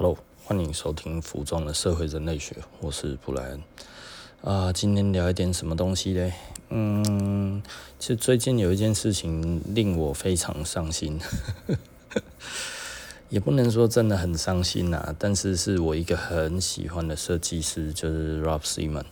Hello，欢迎收听服装的社会人类学，我是布莱恩。啊，今天聊一点什么东西嘞？嗯，其实最近有一件事情令我非常伤心，也不能说真的很伤心呐，但是是我一个很喜欢的设计师，就是 Rob Simon。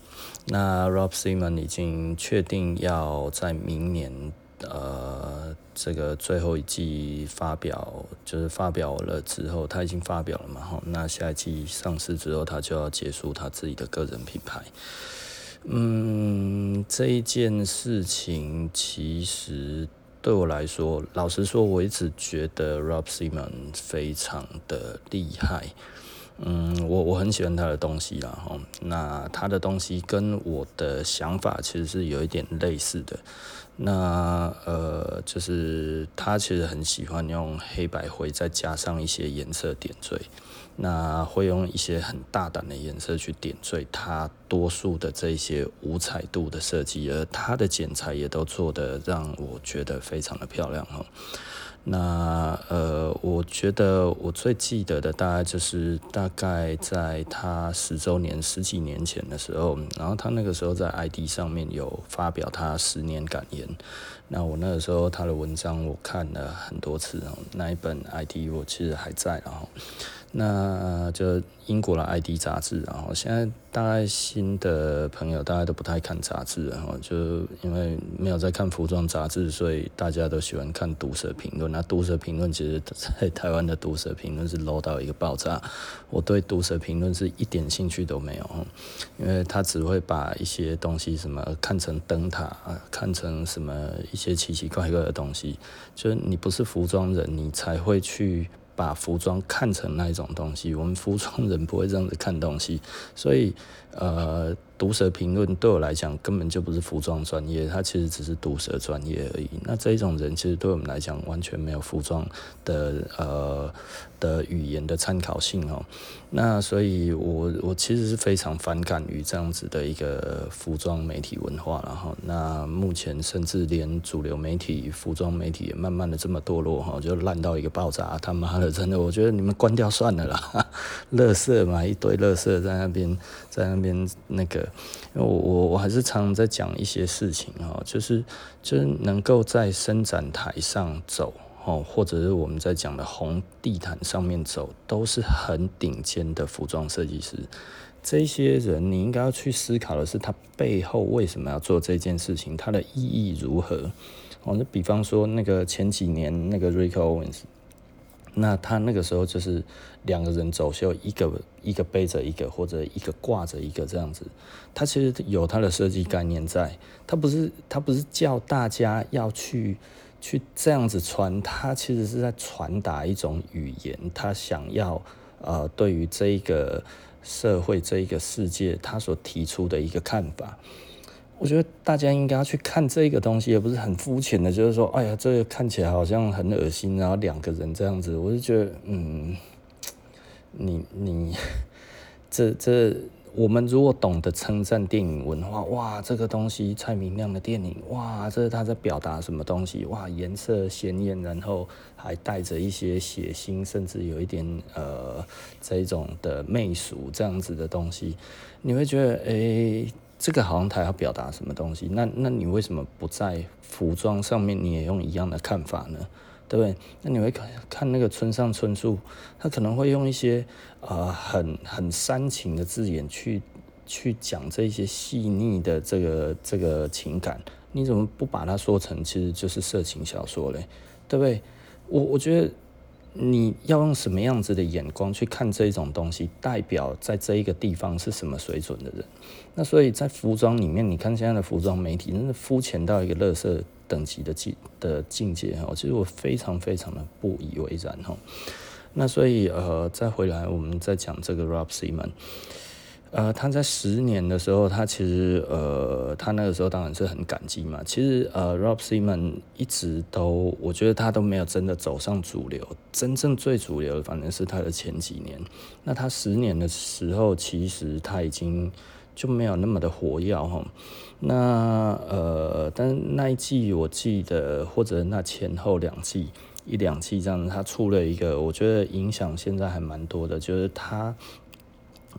那 Rob Simon 已经确定要在明年。呃，这个最后一季发表就是发表了之后，他已经发表了嘛？哈，那下一季上市之后，他就要结束他自己的个人品牌。嗯，这一件事情其实对我来说，老实说，我一直觉得 Rob Simon 非常的厉害。嗯，我我很喜欢他的东西啦，哈。那他的东西跟我的想法其实是有一点类似的。那呃，就是他其实很喜欢用黑白灰，再加上一些颜色点缀。那会用一些很大胆的颜色去点缀他多数的这些五彩度的设计，而他的剪裁也都做得让我觉得非常的漂亮哈。那呃，我觉得我最记得的大概就是大概在他十周年十几年前的时候，然后他那个时候在 ID 上面有发表他十年感言。那我那个时候他的文章我看了很多次哦，那一本 ID 我其实还在，然后。那就英国的 ID 杂志，然后现在大概新的朋友大家都不太看杂志，然后就因为没有在看服装杂志，所以大家都喜欢看毒舌评论。那毒舌评论其实，在台湾的毒舌评论是 low 到一个爆炸。我对毒舌评论是一点兴趣都没有，因为他只会把一些东西什么看成灯塔，看成什么一些奇奇怪怪的东西。就是你不是服装人，你才会去。把服装看成那一种东西，我们服装人不会这样子看东西，所以呃。毒舌评论对我来讲根本就不是服装专业，它其实只是毒舌专业而已。那这一种人其实对我们来讲完全没有服装的呃的语言的参考性哦。那所以我我其实是非常反感于这样子的一个服装媒体文化，然后那目前甚至连主流媒体服装媒体也慢慢的这么堕落哈，就烂到一个爆炸。他妈的，真的，我觉得你们关掉算了啦，垃圾嘛，一堆垃圾在那边在那边那个。因为我我我还是常常在讲一些事情哈，就是就是能够在伸展台上走哦，或者是我们在讲的红地毯上面走，都是很顶尖的服装设计师。这些人你应该要去思考的是，他背后为什么要做这件事情，他的意义如何？哦，那比方说那个前几年那个 Rick Owens。那他那个时候就是两个人走秀，一个一个背着一个，或者一个挂着一个这样子。他其实有他的设计概念在，他不是他不是叫大家要去去这样子穿，他其实是在传达一种语言，他想要呃对于这一个社会这一个世界，他所提出的一个看法。我觉得大家应该要去看这个东西，也不是很肤浅的，就是说，哎呀，这个看起来好像很恶心，然后两个人这样子，我就觉得，嗯，你你这 这，我们如果懂得称赞电影文化，哇，这个东西蔡明亮的电影，哇，这是他在表达什么东西？哇，颜色鲜艳，然后还带着一些血腥，甚至有一点呃这一种的媚俗这样子的东西，你会觉得，哎、这个好像他要表达什么东西？那那你为什么不在服装上面你也用一样的看法呢？对不对？那你会看看那个村上春树，他可能会用一些呃很很煽情的字眼去去讲这些细腻的这个这个情感，你怎么不把它说成其实就是色情小说嘞？对不对？我我觉得。你要用什么样子的眼光去看这一种东西，代表在这一个地方是什么水准的人？那所以在服装里面，你看现在的服装媒体，真的肤浅到一个垃圾等级的境的境界哈。其实我非常非常的不以为然哈。那所以呃，再回来我们再讲这个 Rob Simon。呃，他在十年的时候，他其实呃，他那个时候当然是很感激嘛。其实呃，Rob Simon 一直都，我觉得他都没有真的走上主流。真正最主流的，反正是他的前几年。那他十年的时候，其实他已经就没有那么的活跃哈。那呃，但那一季我记得，或者那前后两季，一两季这样子，他出了一个，我觉得影响现在还蛮多的，就是他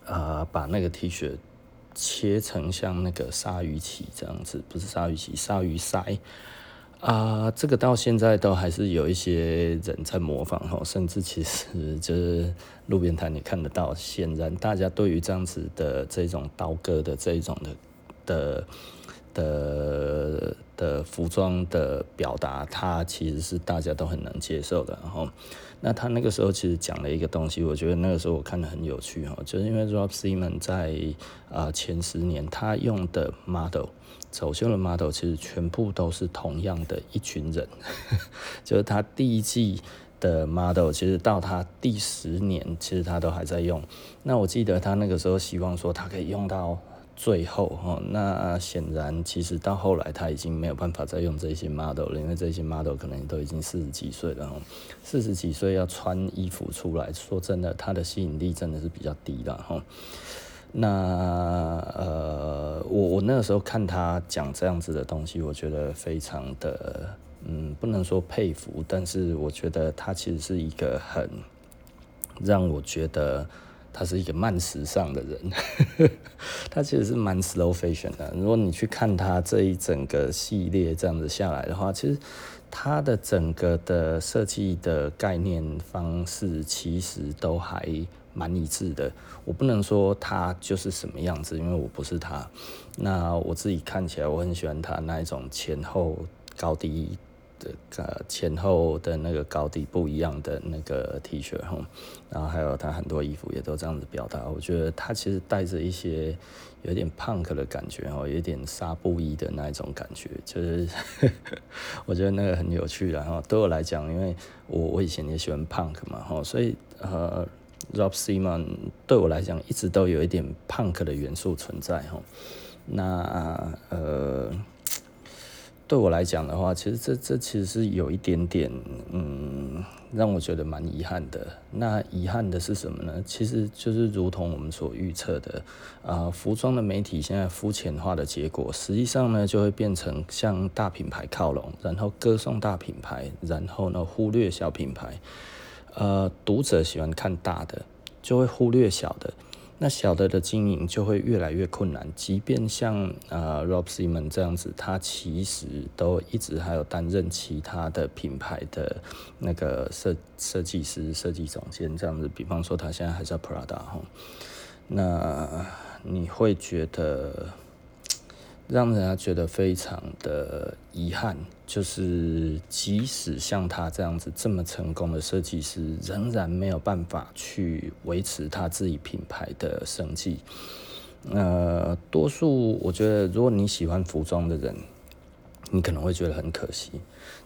呃把那个 T 恤切成像那个鲨鱼鳍这样子，不是鲨鱼鳍，鲨鱼鳃。啊、这个到现在都还是有一些人在模仿哈，甚至其实就是路边摊你看得到。显然，大家对于这样子的这种刀割的这种的的的的服装的表达，它其实是大家都很能接受的。然后，那他那个时候其实讲了一个东西，我觉得那个时候我看得很有趣哈，就是因为 Rob Simon 在啊、前十年他用的 model。走秀的 model 其实全部都是同样的一群人，就是他第一季的 model，其实到他第十年，其实他都还在用。那我记得他那个时候希望说他可以用到最后哈，那显然其实到后来他已经没有办法再用这些 model 了，因为这些 model 可能都已经四十几岁了，四十几岁要穿衣服出来，说真的，他的吸引力真的是比较低的哈。那呃，我我那个时候看他讲这样子的东西，我觉得非常的，嗯，不能说佩服，但是我觉得他其实是一个很让我觉得他是一个慢时尚的人，他其实是蛮 slow fashion 的。如果你去看他这一整个系列这样子下来的话，其实他的整个的设计的概念方式其实都还。蛮一致的，我不能说他就是什么样子，因为我不是他。那我自己看起来，我很喜欢他那一种前后高低的呃前后的那个高低不一样的那个 T 恤哈，然后还有他很多衣服也都这样子表达。我觉得他其实带着一些有点 punk 的感觉哦，有点纱布衣的那一种感觉，就是 我觉得那个很有趣。然后对我来讲，因为我我以前也喜欢 punk 嘛哈，所以呃。Rob Simon 对我来讲一直都有一点 punk 的元素存在哈。那呃，对我来讲的话，其实这这其实是有一点点嗯，让我觉得蛮遗憾的。那遗憾的是什么呢？其实就是如同我们所预测的啊，服装的媒体现在肤浅化的结果，实际上呢就会变成向大品牌靠拢，然后歌颂大品牌，然后呢忽略小品牌。呃，读者喜欢看大的，就会忽略小的，那小的的经营就会越来越困难。即便像呃 Rob Simon 这样子，他其实都一直还有担任其他的品牌的那个设设计师、设计总监这样子。比方说，他现在还在 Prada 哈，那你会觉得？让人家觉得非常的遗憾，就是即使像他这样子这么成功的设计师，仍然没有办法去维持他自己品牌的生计。呃，多数我觉得，如果你喜欢服装的人，你可能会觉得很可惜；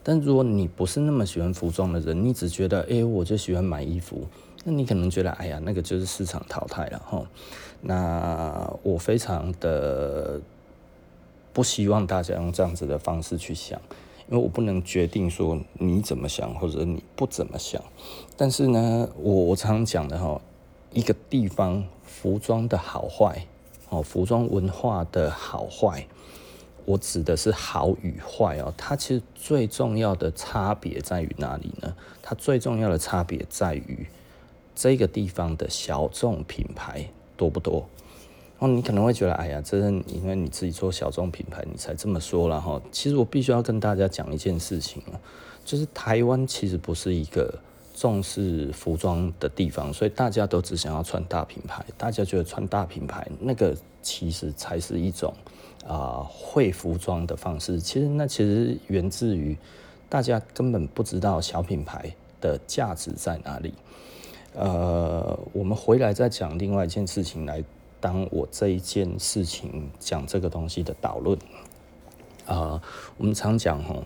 但如果你不是那么喜欢服装的人，你只觉得，哎，我就喜欢买衣服，那你可能觉得，哎呀，那个就是市场淘汰了哈。那我非常的。不希望大家用这样子的方式去想，因为我不能决定说你怎么想或者你不怎么想。但是呢，我我常讲的哈，一个地方服装的好坏，哦，服装文化的好坏，我指的是好与坏哦。它其实最重要的差别在于哪里呢？它最重要的差别在于这个地方的小众品牌多不多。哦，你可能会觉得，哎呀，这是因为你自己做小众品牌，你才这么说了哈。其实我必须要跟大家讲一件事情啊，就是台湾其实不是一个重视服装的地方，所以大家都只想要穿大品牌。大家觉得穿大品牌那个其实才是一种啊会服装的方式。其实那其实源自于大家根本不知道小品牌的价值在哪里。呃，我们回来再讲另外一件事情来。当我这一件事情讲这个东西的导论啊，我们常讲吼，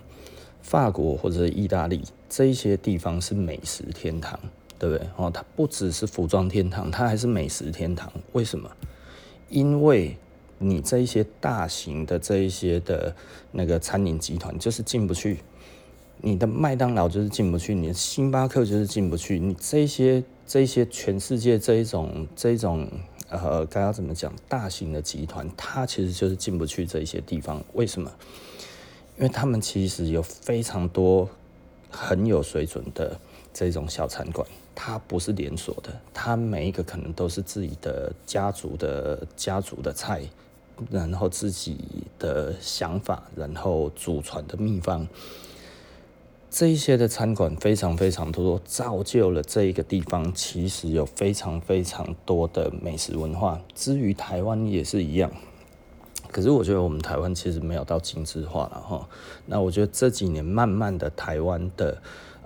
法国或者意大利这一些地方是美食天堂，对不对？哦，它不只是服装天堂，它还是美食天堂。为什么？因为你这一些大型的这一些的那个餐饮集团就是进不去，你的麦当劳就是进不去，你的星巴克就是进不去，你这些这些全世界这一种这一种。呃，该要怎么讲？大型的集团，它其实就是进不去这些地方。为什么？因为他们其实有非常多很有水准的这种小餐馆，它不是连锁的，它每一个可能都是自己的家族的家族的菜，然后自己的想法，然后祖传的秘方。这一些的餐馆非常非常多，造就了这一个地方其实有非常非常多的美食文化。至于台湾也是一样，可是我觉得我们台湾其实没有到精致化了哈。那我觉得这几年慢慢的台湾的。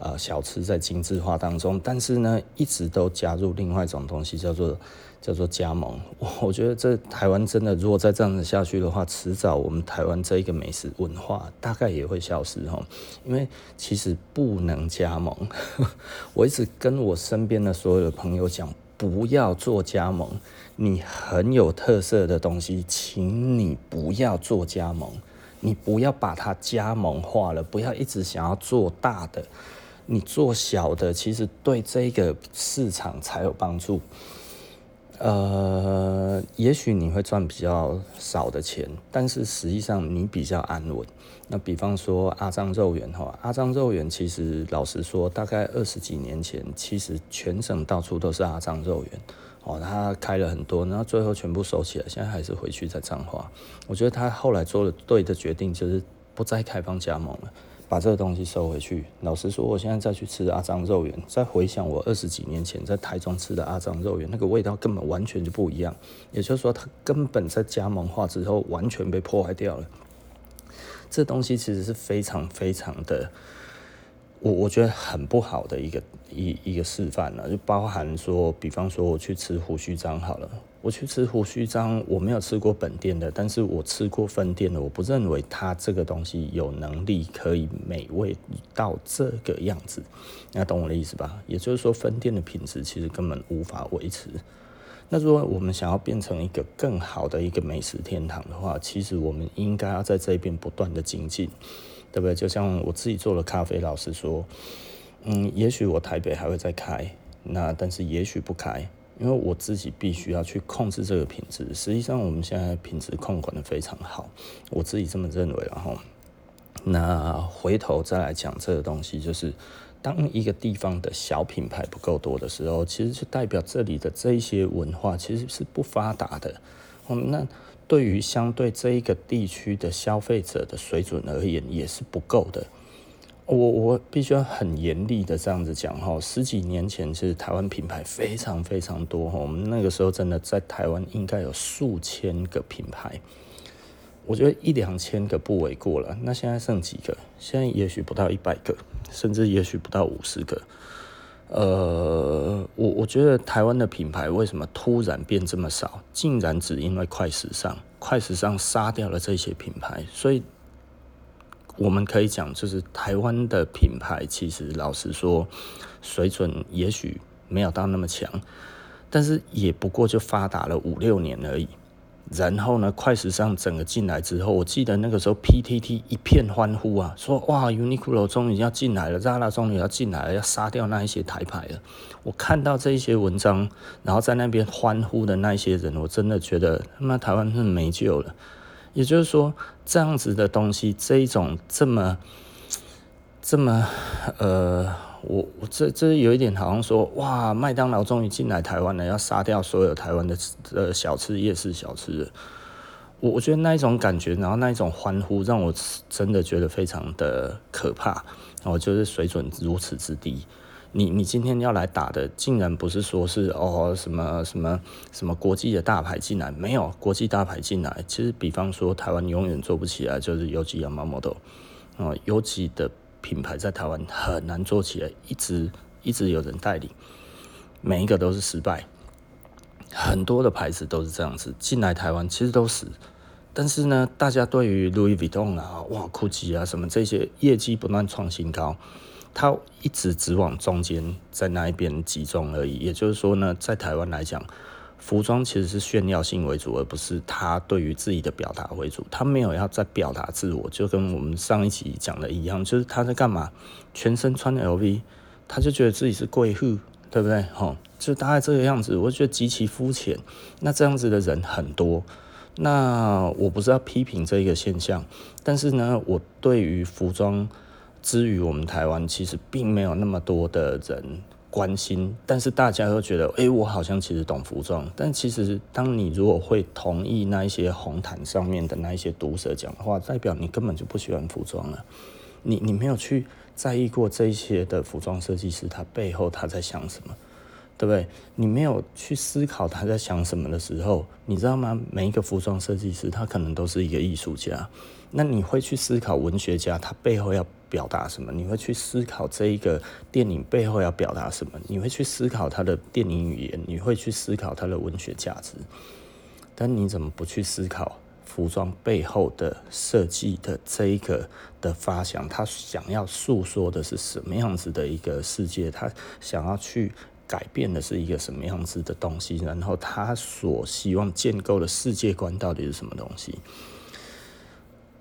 呃，小吃在精致化当中，但是呢，一直都加入另外一种东西，叫做叫做加盟。我觉得这台湾真的，如果再这样子下去的话，迟早我们台湾这一个美食文化大概也会消失哈。因为其实不能加盟，我一直跟我身边的所有的朋友讲，不要做加盟。你很有特色的东西，请你不要做加盟，你不要把它加盟化了，不要一直想要做大的。你做小的，其实对这个市场才有帮助。呃，也许你会赚比较少的钱，但是实际上你比较安稳。那比方说阿张肉圆哈，阿张肉圆其实老实说，大概二十几年前，其实全省到处都是阿张肉圆哦，他开了很多，然后最后全部收起来，现在还是回去在彰化。我觉得他后来做了对的决定，就是不再开放加盟了。把这个东西收回去。老实说，我现在再去吃阿张肉圆，再回想我二十几年前在台中吃的阿张肉圆，那个味道根本完全就不一样。也就是说，它根本在加盟化之后完全被破坏掉了。这东西其实是非常非常的，我我觉得很不好的一个一一个示范了，就包含说，比方说我去吃胡须张好了。我去吃胡须张，我没有吃过本店的，但是我吃过分店的。我不认为它这个东西有能力可以美味到这个样子，你懂我的意思吧？也就是说，分店的品质其实根本无法维持。那如果我们想要变成一个更好的一个美食天堂的话，其实我们应该要在这边不断的精进，对不对？就像我自己做了咖啡，老实说，嗯，也许我台北还会再开，那但是也许不开。因为我自己必须要去控制这个品质，实际上我们现在品质控管的非常好，我自己这么认为。然后，那回头再来讲这个东西，就是当一个地方的小品牌不够多的时候，其实就代表这里的这一些文化其实是不发达的。嗯，那对于相对这一个地区的消费者的水准而言，也是不够的。我我必须要很严厉的这样子讲哈，十几年前其实台湾品牌非常非常多哈，我们那个时候真的在台湾应该有数千个品牌，我觉得一两千个不为过了。那现在剩几个？现在也许不到一百个，甚至也许不到五十个。呃，我我觉得台湾的品牌为什么突然变这么少？竟然只因为快时尚，快时尚杀掉了这些品牌，所以。我们可以讲，就是台湾的品牌，其实老实说，水准也许没有到那么强，但是也不过就发达了五六年而已。然后呢，快时尚整个进来之后，我记得那个时候 PTT 一片欢呼啊，说哇，Uniqlo 终于要进来了，Zara 终于要进来了，要杀掉那一些台牌了。我看到这一些文章，然后在那边欢呼的那些人，我真的觉得他妈台湾是没救了。也就是说，这样子的东西，这一种这么这么呃，我我这这有一点好像说，哇，麦当劳终于进来台湾了，要杀掉所有台湾的呃小吃夜市小吃了。我我觉得那一种感觉，然后那一种欢呼，让我真的觉得非常的可怕。然后就是水准如此之低。你你今天要来打的，竟然不是说是哦什么什么什么国际的大牌进来，没有国际大牌进来。其实比方说台湾永远做不起来，就是 YOHJI YAMAMOTO 哦尤其的品牌在台湾很难做起来，一直一直有人代理，每一个都是失败。很多的牌子都是这样子进来台湾，其实都是。但是呢，大家对于 Louis Vuitton 啊、哇 GUCCI 啊什么这些业绩不断创新高。它一直只往中间在那一边集中而已，也就是说呢，在台湾来讲，服装其实是炫耀性为主，而不是他对于自己的表达为主。他没有要在表达自我，就跟我们上一集讲的一样，就是他在干嘛？全身穿 LV，他就觉得自己是贵妇，对不对？哈，就大概这个样子，我觉得极其肤浅。那这样子的人很多。那我不是要批评这一个现象，但是呢，我对于服装。之于我们台湾，其实并没有那么多的人关心，但是大家都觉得，哎、我好像其实懂服装。但其实，当你如果会同意那一些红毯上面的那一些毒舌讲的话，代表你根本就不喜欢服装了。你你没有去在意过这些的服装设计师，他背后他在想什么，对不对？你没有去思考他在想什么的时候，你知道吗？每一个服装设计师，他可能都是一个艺术家。那你会去思考文学家他背后要表达什么？你会去思考这一个电影背后要表达什么？你会去思考他的电影语言？你会去思考他的文学价值？但你怎么不去思考服装背后的设计的这一个的发想？他想要诉说的是什么样子的一个世界？他想要去改变的是一个什么样子的东西？然后他所希望建构的世界观到底是什么东西？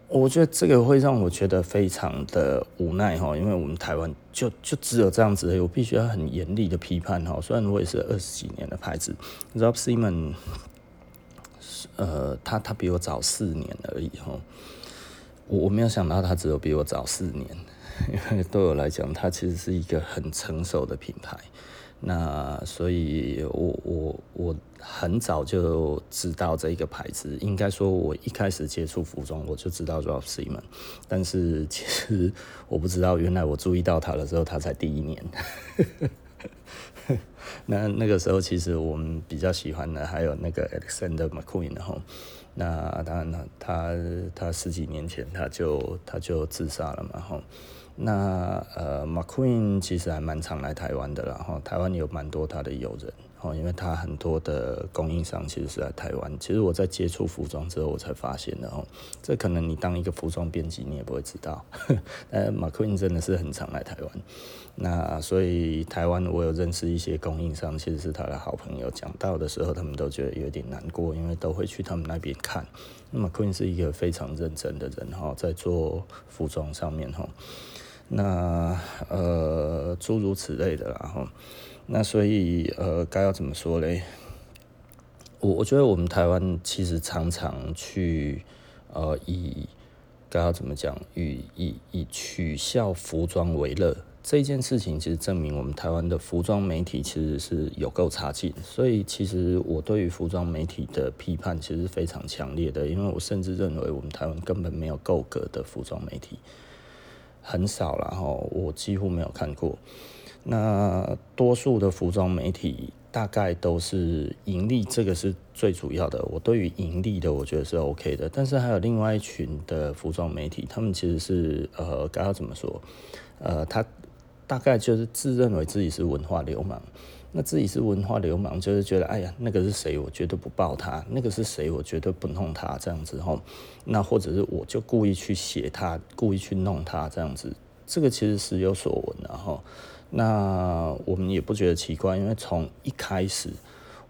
我觉得这个会让我觉得非常的无奈哈，因为我们台湾就就只有这样子，我必须要很严厉的批判哈。虽然我也是二十几年的牌子，Rob Simon，呃，他他比我早四年而已哈。我我没有想到他只有比我早四年，因为对我来讲，他其实是一个很成熟的品牌。那所以我，我我很早就知道这一个牌子。应该说，我一开始接触服装，我就知道 Raf Simons。但是其实我不知道，原来我注意到他的时候，他才第一年。那那个时候，其实我们比较喜欢的还有那个 Alexander McQueen 然后，那当然了，他他十几年前他就他就自杀了嘛，哈。那呃，McQueen 其实还蛮常来台湾的，然后台湾有蛮多他的友人，哦，因为他很多的供应商其实是在台湾。其实我在接触服装之后，我才发现的哦，这可能你当一个服装编辑，你也不会知道。呃，McQueen 真的是很常来台湾，那所以台湾我有认识一些供应商，其实是他的好朋友。讲到的时候，他们都觉得有点难过，因为都会去他们那边看。那 McQueen 是一个非常认真的人哈，在做服装上面哈。那呃，诸如此类的，然后，那所以呃，该要怎么说嘞？我我觉得我们台湾其实常常去呃，以该要怎么讲，以以以取笑服装为乐这件事情，其实证明我们台湾的服装媒体其实是有够差劲。所以其实我对于服装媒体的批判其实非常强烈的，因为我甚至认为我们台湾根本没有够格的服装媒体。很少了哈，我几乎没有看过。那多数的服装媒体大概都是盈利，这个是最主要的。我对于盈利的，我觉得是 OK 的。但是还有另外一群的服装媒体，他们其实是呃，该要怎么说？呃，他大概就是自认为自己是文化流氓。那自己是文化流氓，就是觉得哎呀，那个是谁？我绝对不抱他。那个是谁？我绝对不弄他。这样子吼，那或者是我就故意去写他，故意去弄他这样子。这个其实是有所闻的哈。那我们也不觉得奇怪，因为从一开始。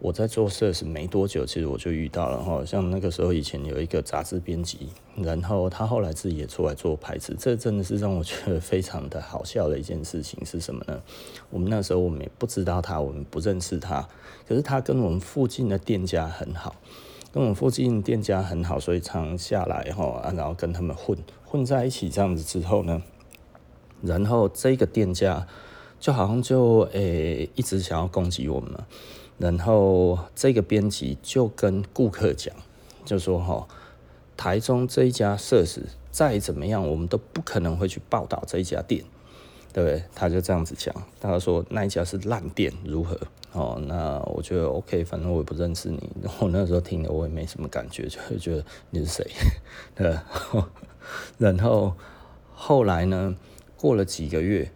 我在做设计没多久，其实我就遇到了哈，像那个时候以前有一个杂志编辑，然后他后来自己也出来做牌子，这真的是让我觉得非常的好笑的一件事情是什么呢？我们那时候我们也不知道他，我们不认识他，可是他跟我们附近的店家很好，跟我们附近店家很好，所以常下来哈，然后跟他们混混在一起这样子之后呢，然后这个店家就好像就诶、一直想要攻击我们。然后这个编辑就跟顾客讲，就说哈，台中这一家设施再怎么样，我们都不可能会去报道这一家店，对不对？他就这样子讲，他说那一家是烂店，如何？哦，那我觉得 OK，反正我也不认识你。我那时候听了，我也没什么感觉，就会觉得你是谁？对。然后后来呢，过了几个月。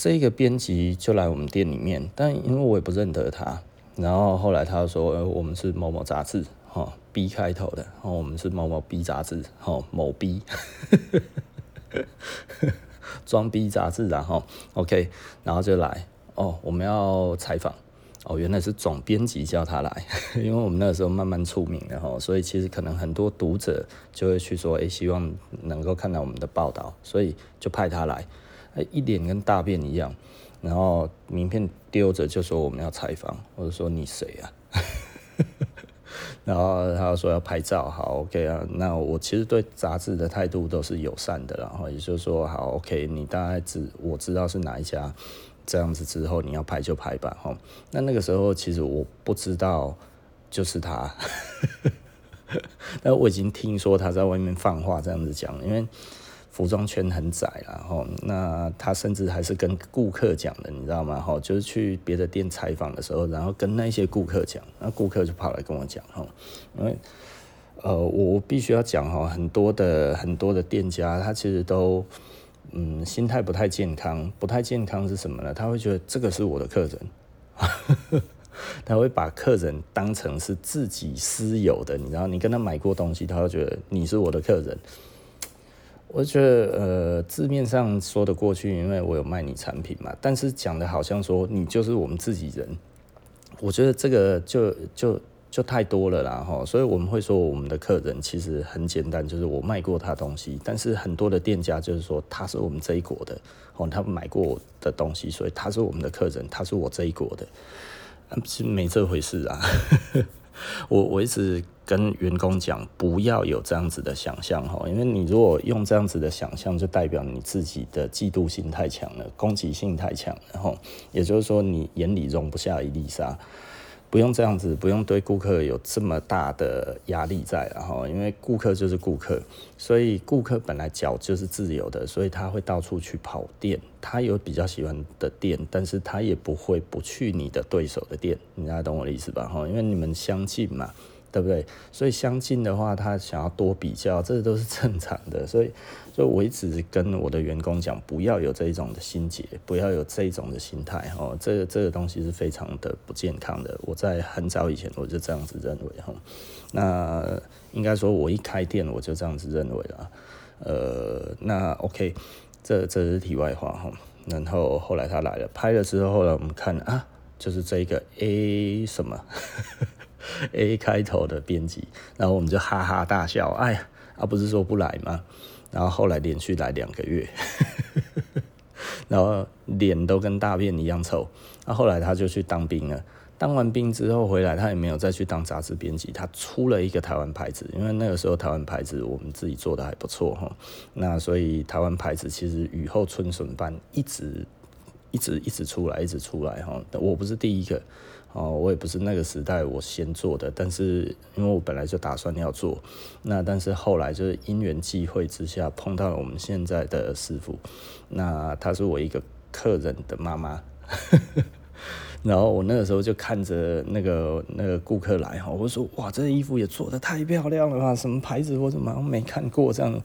这个编辑就来我们店里面，但因为我也不认得他，然后后来他说：“呃，我们是某某杂志，哈，B 开头的，然后我们是某某 B 杂志，哈，某 B，装逼杂志，然后 OK，然后就来，哦，我们要采访，哦，原来是总编辑叫他来，因为我们那个时候慢慢出名了哈，所以其实可能很多读者就会去说，哎，希望能够看到我们的报道，所以就派他来。”一脸跟大便一样，然后名片丢着就说我们要采访，或者说你谁啊？然后他说要拍照，好，OK 啊。那我其实对杂志的态度都是友善的，然后也就是说，好，OK，你大概知我知道是哪一家，这样子之后你要拍就拍吧，哈。那那个时候其实我不知道就是他，但我已经听说他在外面放话这样子讲，因为。服装圈很窄，然后那他甚至还是跟顾客讲的，你知道吗？哈，就是去别的店采访的时候，然后跟那些顾客讲，那顾客就跑来跟我讲，哈，因为呃，我必须要讲哈，很多的很多的店家，他其实都嗯心态不太健康，不太健康是什么呢？他会觉得这个是我的客人，他会把客人当成是自己私有的，你知道，你跟他买过东西，他会觉得你是我的客人。我觉得呃字面上说得过去，因为我有卖你产品嘛。但是讲的好像说你就是我们自己人，我觉得这个就就就太多了啦哈。所以我们会说我们的客人其实很简单，就是我卖过他东西。但是很多的店家就是说他是我们这一国的哦，他买过我的东西，所以他是我们的客人，他是我这一国的，其实没这回事啊。我我一直跟员工讲，不要有这样子的想象哈，因为你如果用这样子的想象，就代表你自己的嫉妒心太强了，攻击性太强，然后也就是说你眼里容不下一粒沙。不用这样子，不用对顾客有这么大的压力在，然后因为顾客就是顾客，所以顾客本来脚就是自由的，所以他会到处去跑店，他有比较喜欢的店，但是他也不会不去你的对手的店，你大家懂我的意思吧？哈，因为你们相近嘛。对不对？所以相近的话，他想要多比较，这都是正常的。所以，所以我一直跟我的员工讲，不要有这一种的心结，不要有这一种的心态。哦，这个这个东西是非常的不健康的。我在很早以前我就这样子认为。哈，那应该说，我一开店我就这样子认为了。呃，那 OK，这这是题外话哈。然后后来他来了，拍了之后，呢我们看啊，就是这个 A 什么。A 开头的编辑，然后我们就哈哈大笑，哎呀，啊不是说不来吗？然后后来连续来两个月，然后脸都跟大便一样臭。那后来他就去当兵了，当完兵之后回来，他也没有再去当杂志编辑，他出了一个台湾牌子，因为那个时候台湾牌子我们自己做的还不错哈，那所以台湾牌子其实雨后春笋般一直一直一直出来，一直出来哈，我不是第一个。哦，我也不是那个时代我先做的，但是因为我本来就打算要做，那但是后来就是因缘际会之下碰到了我们现在的师傅，那他是我一个客人的妈妈，然后我那个时候就看着那个那个顾客来哈，我说哇，这衣服也做得太漂亮了吧，什么牌子我怎么没看过这样，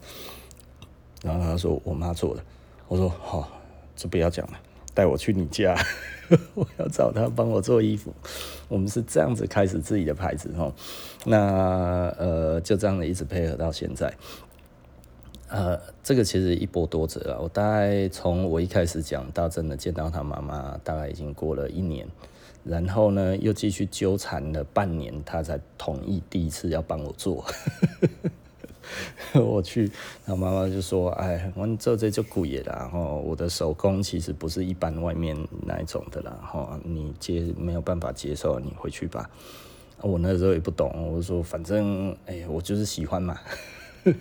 然后他说我妈做的，我说好，就不要讲了，带我去你家。我要找他帮我做衣服，我们是这样子开始自己的牌子哈。那呃，就这样子一直配合到现在。呃，这个其实一波多折啊。我大概从我一开始讲到真的见到他妈妈，大概已经过了一年，然后呢又继续纠缠了半年，他才同意第一次要帮我做。我去，然后妈妈就说：“哎，我做这就贵了，然后我的手工其实不是一般外面那一种的啦，哈，你接没有办法接受，你回去吧。”我那时候也不懂，我说：“反正，哎，我就是喜欢嘛。”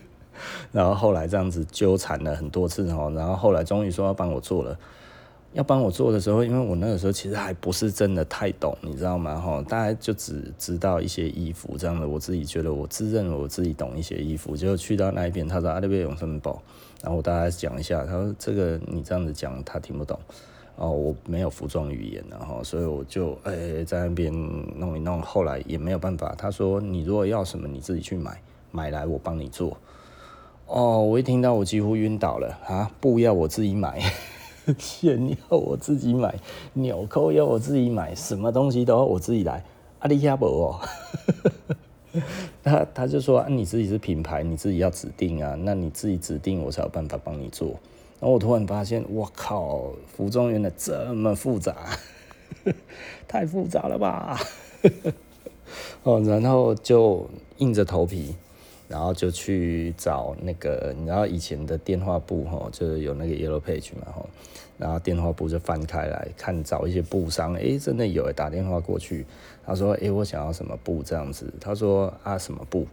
然后后来这样子纠缠了很多次，然后后来终于说要帮我做了。要帮我做的时候，因为我那个时候其实还不是真的太懂，你知道吗？哈，大家就只知道一些衣服这样的。我自己觉得我自认我自己懂一些衣服，结果去到那一边，他说啊那边有什么包，然后我大概讲一下，他说这个你这样子讲他听不懂哦，我没有服装语言，然后所以我就哎、欸、在那边弄一弄，后来也没有办法。他说你如果要什么你自己去买，买来我帮你做。哦，我一听到我几乎晕倒了啊！布要我自己买。线要我自己买，纽扣要我自己买，什么东西都要我自己来。阿里亚伯哦，他他就说啊，你自己是品牌，你自己要指定啊，那你自己指定，我才有办法帮你做。然后我突然发现，我靠，服装原来这么复杂，太复杂了吧？哦，然后就硬着头皮。然后就去找那个，你知道以前的电话簿哈，就是有那个 Yellow Page 嘛哈，然后电话簿就翻开来看，找一些布商，哎，真的有，打电话过去，他说，哎，我想要什么布这样子，他说啊什么布，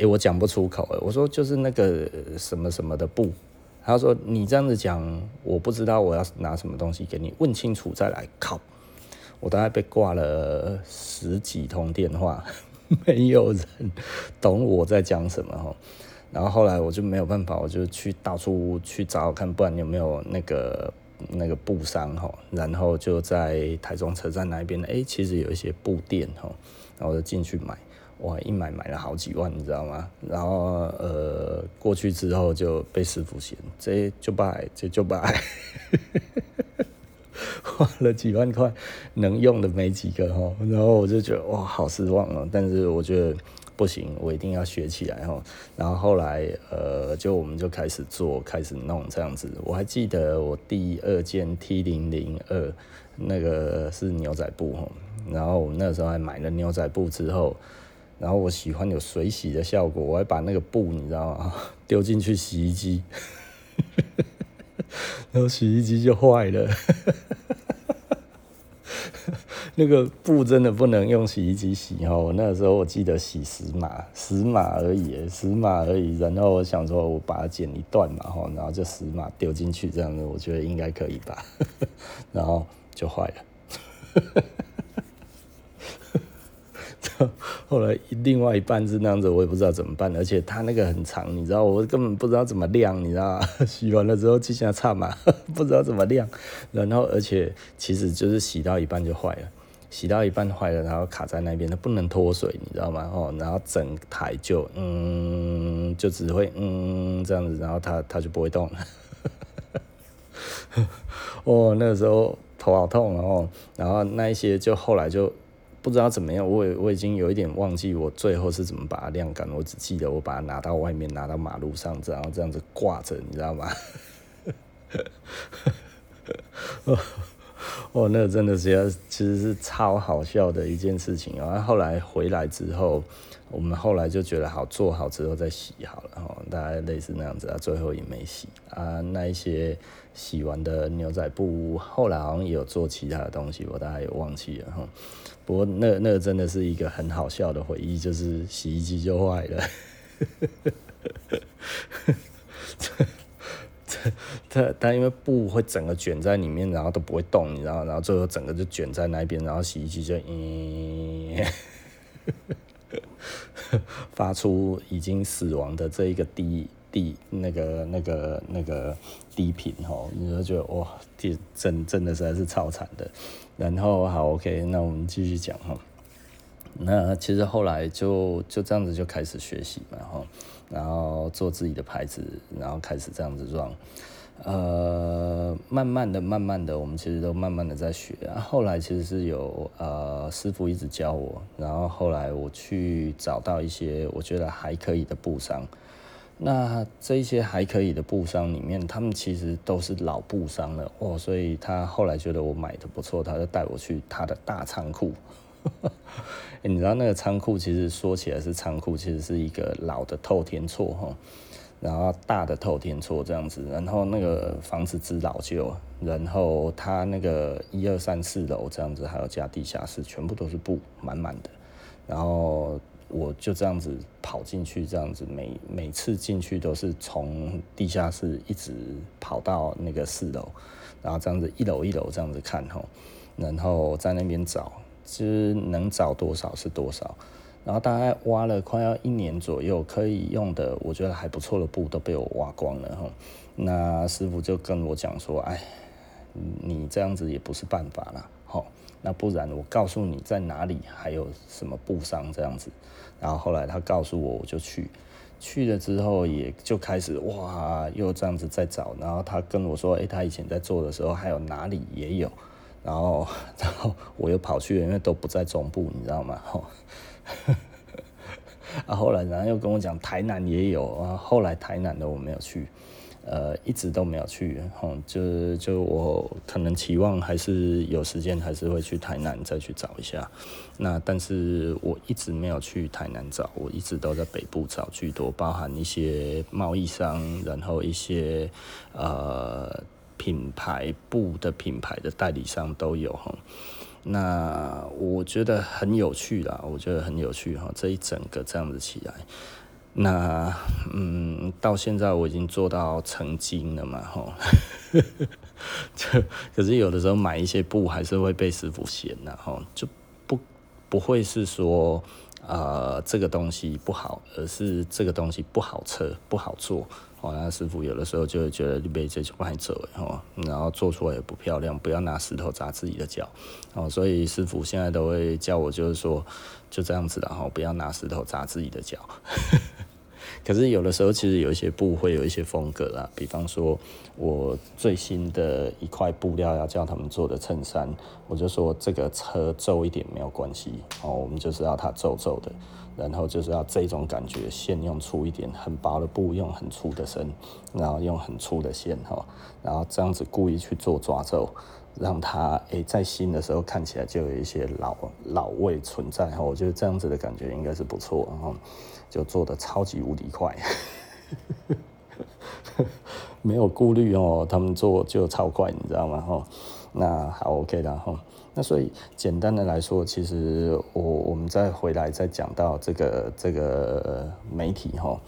哎，我讲不出口，我说就是那个什么什么的布，他说你这样子讲，我不知道我要拿什么东西给你，问清楚再来，靠，我大概被挂了十几通电话。没有人懂我在讲什么哈，然后后来我就没有办法，我就去到处去找看，不然有没有那个那个布商哈，然后就在台中车站那边，哎，其实有一些布店哈，然后我就进去买，哇，一买买了好几万，你知道吗？然后呃过去之后就被师傅嫌，这就败，这就败。花了几万块，能用的没几个哈，然后我就觉得哇，好失望哦。但是我觉得不行，我一定要学起来哈。然后后来呃，就我们就开始做，开始弄这样子。我还记得我第二件 T 零零二那个是牛仔布哈，然后我那时候还买了牛仔布之后，然后我喜欢有水洗的效果，我还把那个布你知道吗，丢进去洗衣机。然后洗衣机就坏了，那个布真的不能用洗衣机洗哈。我那时候我记得洗十码，十码而已，十码而已。然后我想说，我把它剪一段嘛，然后就十码丢进去这样子，我觉得应该可以吧。然后就坏了。后来另外一半是那样子，我也不知道怎么办，而且它那个很长，你知道，我根本不知道怎么晾，你知道？洗完了之后就像差嘛，不知道怎么晾，然后而且其实就是洗到一半就坏了，洗到一半坏了，然后卡在那边，它不能脱水，你知道吗？哦，然后整台就嗯，就只会嗯这样子，然后它它就不会动了。哦，那个时候头好痛，然后然后那一些就后来就。不知道怎么样，我我已经有一点忘记我最后是怎么把它晾干。我只记得我把它拿到外面，拿到马路上，然后这样子挂着，你知道吗？哦，那真的是要，其实是超好笑的一件事情。然后后来回来之后，我们后来就觉得好做好之后再洗好了，哈，大概类似那样子啊。最后也没洗啊，那一些洗完的牛仔布，后来好像也有做其他的东西，我大概也忘记了哈。不过那那个真的是一个很好笑的回忆，就是洗衣机就坏了，它它因为布会整个卷在里面，然后都不会动，你知道，然后最后整个就卷在那边，然后洗衣机就嗯，发出已经死亡的这一个低低那个那个那个低频吼，你就觉得哇，这真真的实在是超惨的。然后好，OK，那我们继续讲哈。那其实后来就就这样子就开始学习嘛哈，然后做自己的牌子，然后开始这样子 run。呃，慢慢的、慢慢的，我们其实都慢慢的在学。后来其实是有呃师傅一直教我，然后后来我去找到一些我觉得还可以的布商。那这些还可以的布商里面，他们其实都是老布商了哦，所以他后来觉得我买的不错，他就带我去他的大仓库。你知道那个仓库其实说起来是仓库，其实是一个老的透天厝哈，然后大的透天厝这样子，然后那个房子之老旧，然后他那个一二三四楼这样子，还有加地下室，全部都是布满满的，然后。我就这样子跑进去，这样子每每次进去都是从地下室一直跑到那个四楼，然后这样子一楼一楼这样子看吼，然后在那边找，其实能找多少是多少，然后大概挖了快要一年左右，可以用的我觉得还不错的布都被我挖光了吼，那师傅就跟我讲说，哎，你这样子也不是办法啦，吼。那不然我告诉你在哪里还有什么布商这样子，然后后来他告诉我，我就去，去了之后也就开始哇，又这样子在找，然后他跟我说，诶，他以前在做的时候还有哪里也有，然后 然后我又跑去了，因为都不在中部，你知道吗？吼，啊，后来然后又跟我讲台南也有啊，后来台南的我没有去。呃，一直都没有去，吼，就就我可能期望还是有时间还是会去台南再去找一下。那但是我一直没有去台南找，我一直都在北部找居多，包含一些贸易商，然后一些呃品牌部的品牌的代理商都有，吼。那我觉得很有趣啦，我觉得很有趣哈，这一整个这样子起来。那嗯，到现在我已经做到成精了嘛，哈，就可是有的时候买一些布还是会被师傅嫌呐，哈，就不不会是说呃这个东西不好，而是这个东西不好测不好做，哦，那师傅有的时候就会觉得你被这就不爱做，吼，然后做出来也不漂亮，不要拿石头砸自己的脚，哦，所以师傅现在都会叫我就是说就这样子的，吼，不要拿石头砸自己的脚。可是有的时候，其实有一些布会有一些风格啦。比方说，我最新的一块布料要叫他们做的衬衫，我就说这个车皱一点没有关系哦，我们就是要它皱皱的，然后就是要这种感觉，线用粗一点，很薄的布用很粗的绳，然后用很粗的线哈，然后这样子故意去做抓皱，让它诶在新的时候看起来就有一些老老味存在哈。我觉得这样子的感觉应该是不错，然后。就做的超级无敌快，没有顾虑哦，他们做就超快，你知道吗？哈，那好 OK 的哈。那所以简单的来说，其实我我们再回来再讲到这个这个媒体哈，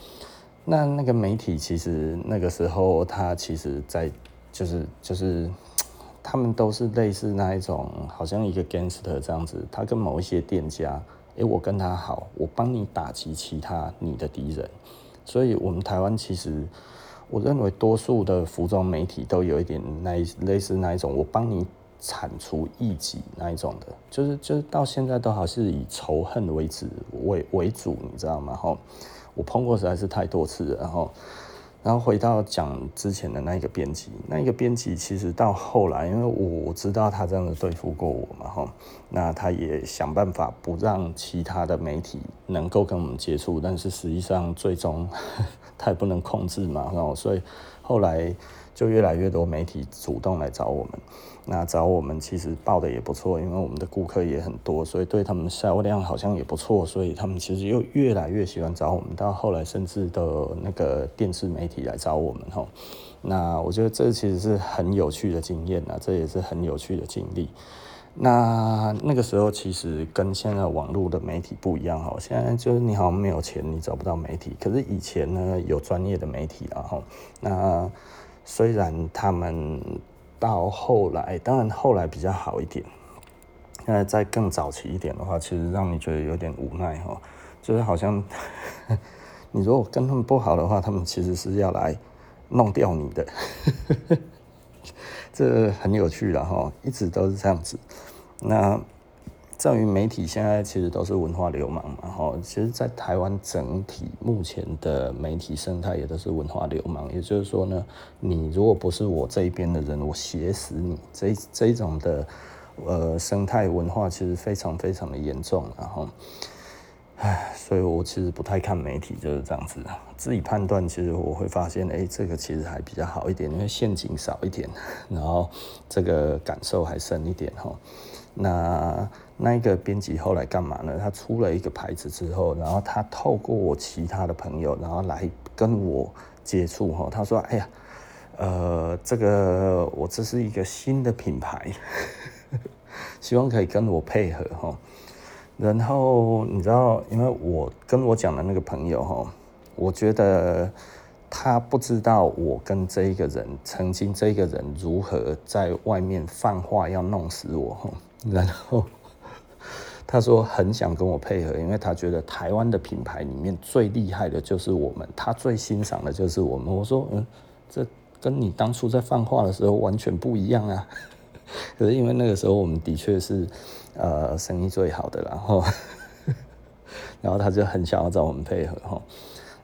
那那个媒体其实那个时候他其实在就是就是 他们都是类似那一种，好像一个 gangster 这样子，他跟某一些店家。诶，我跟他好，我帮你打击其他你的敌人，所以，我们台湾其实，我认为多数的服装媒体都有一点那类似那一种，我帮你铲除异己那一种的，就是就是到现在都还是以仇恨为主为为主，你知道吗？吼，我碰过实在是太多次了，然后。然后回到讲之前的那一个编辑，那一个编辑其实到后来，因为我知道他这样子对付过我嘛，吼，那他也想办法不让其他的媒体能够跟我们接触，但是实际上最终 他也不能控制嘛，然后所以后来。就越来越多媒体主动来找我们，那找我们其实报的也不错，因为我们的顾客也很多，所以对他们销量好像也不错，所以他们其实又越来越喜欢找我们。到后来甚至的那个电视媒体来找我们吼，那我觉得这其实是很有趣的经验呐，这也是很有趣的经历。那那个时候其实跟现在网络的媒体不一样哈，现在就是你好像没有钱，你找不到媒体，可是以前呢有专业的媒体然后那。虽然他们到后来，当然后来比较好一点。那在更早期一点的话，其实让你觉得有点无奈哈，就是好像 你如果跟他们不好的话，他们其实是要来弄掉你的。这很有趣了哈，一直都是这样子。那。在于媒体现在其实都是文化流氓嘛，哈，其实，在台湾整体目前的媒体生态也都是文化流氓。也就是说呢，你如果不是我这一边的人，我写死你。这这种的呃生态文化其实非常非常的严重，然后，唉，所以我其实不太看媒体就是这样子。自己判断，其实我会发现，哎，这个其实还比较好一点，因为陷阱少一点，然后这个感受还深一点，哈。那那一个编辑后来干嘛呢？他出了一个牌子之后，然后他透过我其他的朋友，然后来跟我接触哈。他说：“哎呀，呃，这个我这是一个新的品牌，希望可以跟我配合哈。”然后你知道，因为我跟我讲的那个朋友哈，我觉得他不知道我跟这一个人曾经这一个人如何在外面放话要弄死我哈。然后他说很想跟我配合，因为他觉得台湾的品牌里面最厉害的就是我们，他最欣赏的就是我们。我说嗯，这跟你当初在放话的时候完全不一样啊。可是因为那个时候我们的确是呃生意最好的，然后 然后他就很想要找我们配合哈。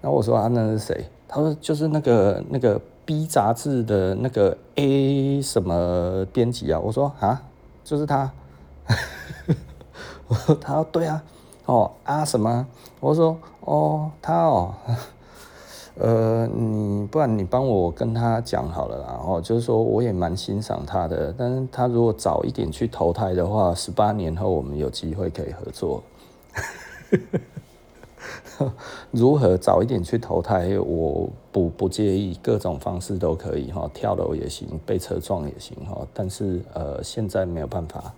然后我说啊，那是谁？他说就是那个那个 B 杂志的那个 A 什么编辑啊。我说啊，就是他。我 说他说对啊，哦啊什么？我说哦他哦，呃，你不然你帮我跟他讲好了啦，哦，就是说我也蛮欣赏他的，但是他如果早一点去投胎的话，十八年后我们有机会可以合作。如何早一点去投胎？我不不介意，各种方式都可以哈，跳楼也行，被车撞也行哈。但是呃，现在没有办法，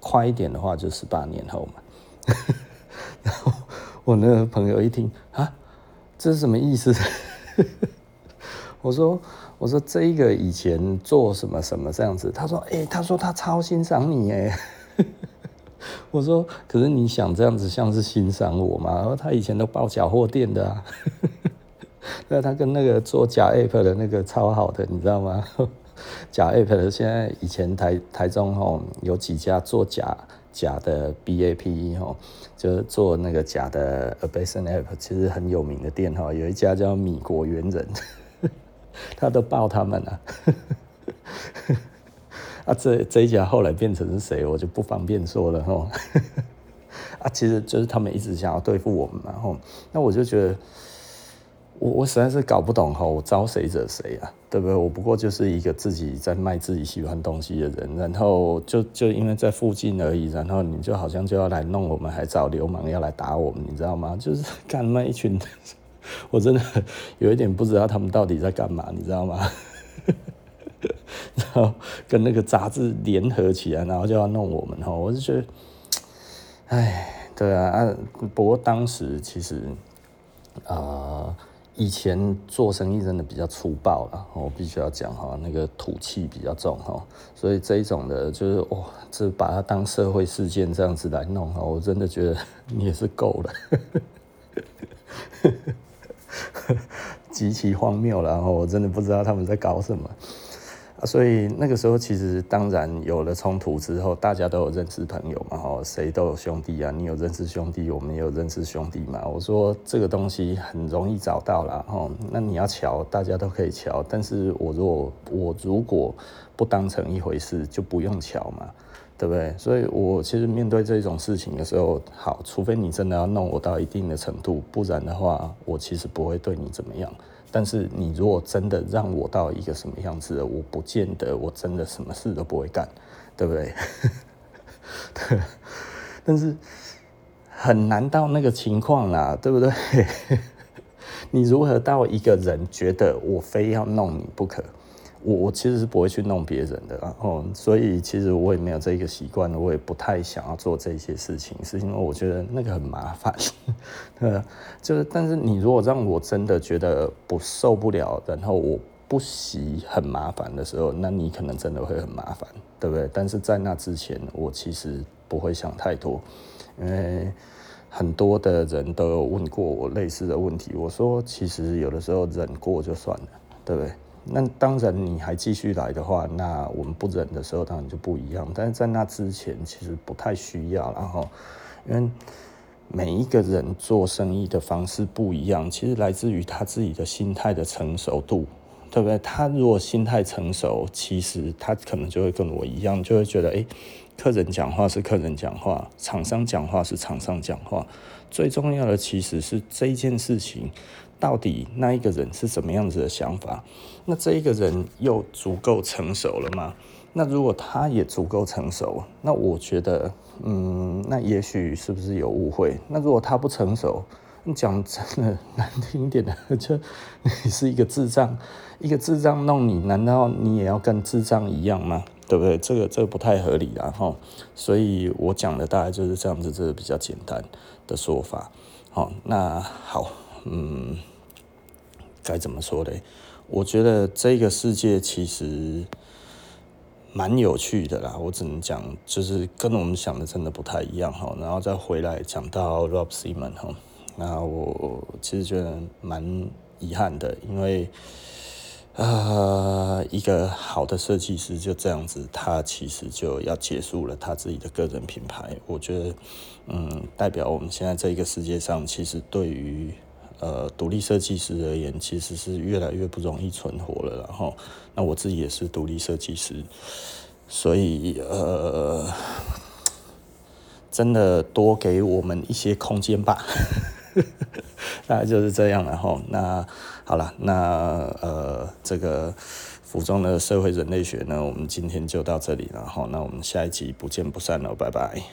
快一点的话就十八年后嘛。然后我那个朋友一听啊。这是什么意思？我说，我说这一个以前做什么什么这样子。他说，哎、他说他超欣赏你哎。我说，可是你想这样子像是欣赏我吗？然后他以前都包假货店的啊。那他跟那个做假 app 的那个超好的，你知道吗？假 app 的现在以前台台中吼有几家做假。假的 BAPE 哈，就是做那个假的 Abaxin App，其实很有名的店哈，有一家叫米国猿人，他都报他们了。啊，这这一家后来变成是谁，我就不方便说了哈。啊，其实就是他们一直想要对付我们嘛哈，那我就觉得。我我实在是搞不懂哈，我招谁惹谁啊？对不对？我不过就是一个自己在卖自己喜欢东西的人，然后就就因为在附近而已，然后你就好像就要来弄我们，还找流氓要来打我们，你知道吗？就是 干那一群，我真的有一点不知道他们到底在干嘛，你知道吗？然后跟那个杂志联合起来，然后就要弄我们哈，我就觉得，哎，对啊啊，不过当时其实啊。呃以前做生意真的比较粗暴了，我必须要讲哈，那个土气比较重哈，所以这一种的，就是哇，这把它当社会事件这样子来弄哈，我真的觉得你也是够了，极其荒谬了，然后我真的不知道他们在搞什么。所以那个时候，其实当然有了冲突之后，大家都有认识朋友嘛，吼，谁都有兄弟啊。你有认识兄弟，我们也有认识兄弟嘛。我说这个东西很容易找到啦，吼，那你要瞧，大家都可以瞧。但是我如果我如果不当成一回事，就不用瞧嘛，对不对？所以我其实面对这种事情的时候，好，除非你真的要弄我到一定的程度，不然的话，我其实不会对你怎么样。但是你如果真的让我到一个什么样子，我不见得我真的什么事都不会干，对不对？对，但是很难到那个情况啦，对不对？你如何到一个人觉得我非要弄你不可？我我其实是不会去弄别人的，然后所以其实我也没有这个习惯，我也不太想要做这些事情，是因为我觉得那个很麻烦，呃，就是但是你如果让我真的觉得不受不了，然后我不洗很麻烦的时候，那你可能真的会很麻烦，对不对？但是在那之前，我其实不会想太多，因为很多的人都有问过我类似的问题，我说其实有的时候忍过就算了，对不对？那当然，你还继续来的话，那我们不忍的时候，当然就不一样。但是在那之前，其实不太需要。然后，因为每一个人做生意的方式不一样，其实来自于他自己的心态的成熟度，对不对？他如果心态成熟，其实他可能就会跟我一样，就会觉得，诶，客人讲话是客人讲话，厂商讲话是厂商讲话。最重要的其实是这件事情。到底那一个人是什么样子的想法？那这一个人又足够成熟了吗？那如果他也足够成熟，那我觉得，嗯，那也许是不是有误会？那如果他不成熟，讲真的难听一点的，就你是一个智障，一个智障弄你，难道你也要跟智障一样吗？对不对？这个这个不太合理啊！哈，所以我讲的大概就是这样子，这个比较简单的说法。好，那好，嗯。该怎么说嘞？我觉得这个世界其实蛮有趣的啦。我只能讲，就是跟我们想的真的不太一样哈。然后再回来讲到 Rob Siemon 哈，那我其实觉得蛮遗憾的，因为啊、呃，一个好的设计师就这样子，他其实就要结束了他自己的个人品牌。我觉得，嗯，代表我们现在这个世界上，其实对于呃，独立设计师而言，其实是越来越不容易存活了。然后，那我自己也是独立设计师，所以呃，真的多给我们一些空间吧。大概就是这样了哈。那好了，那呃，这个府中的社会人类学呢，我们今天就到这里了哈。那我们下一集不见不散了，拜拜。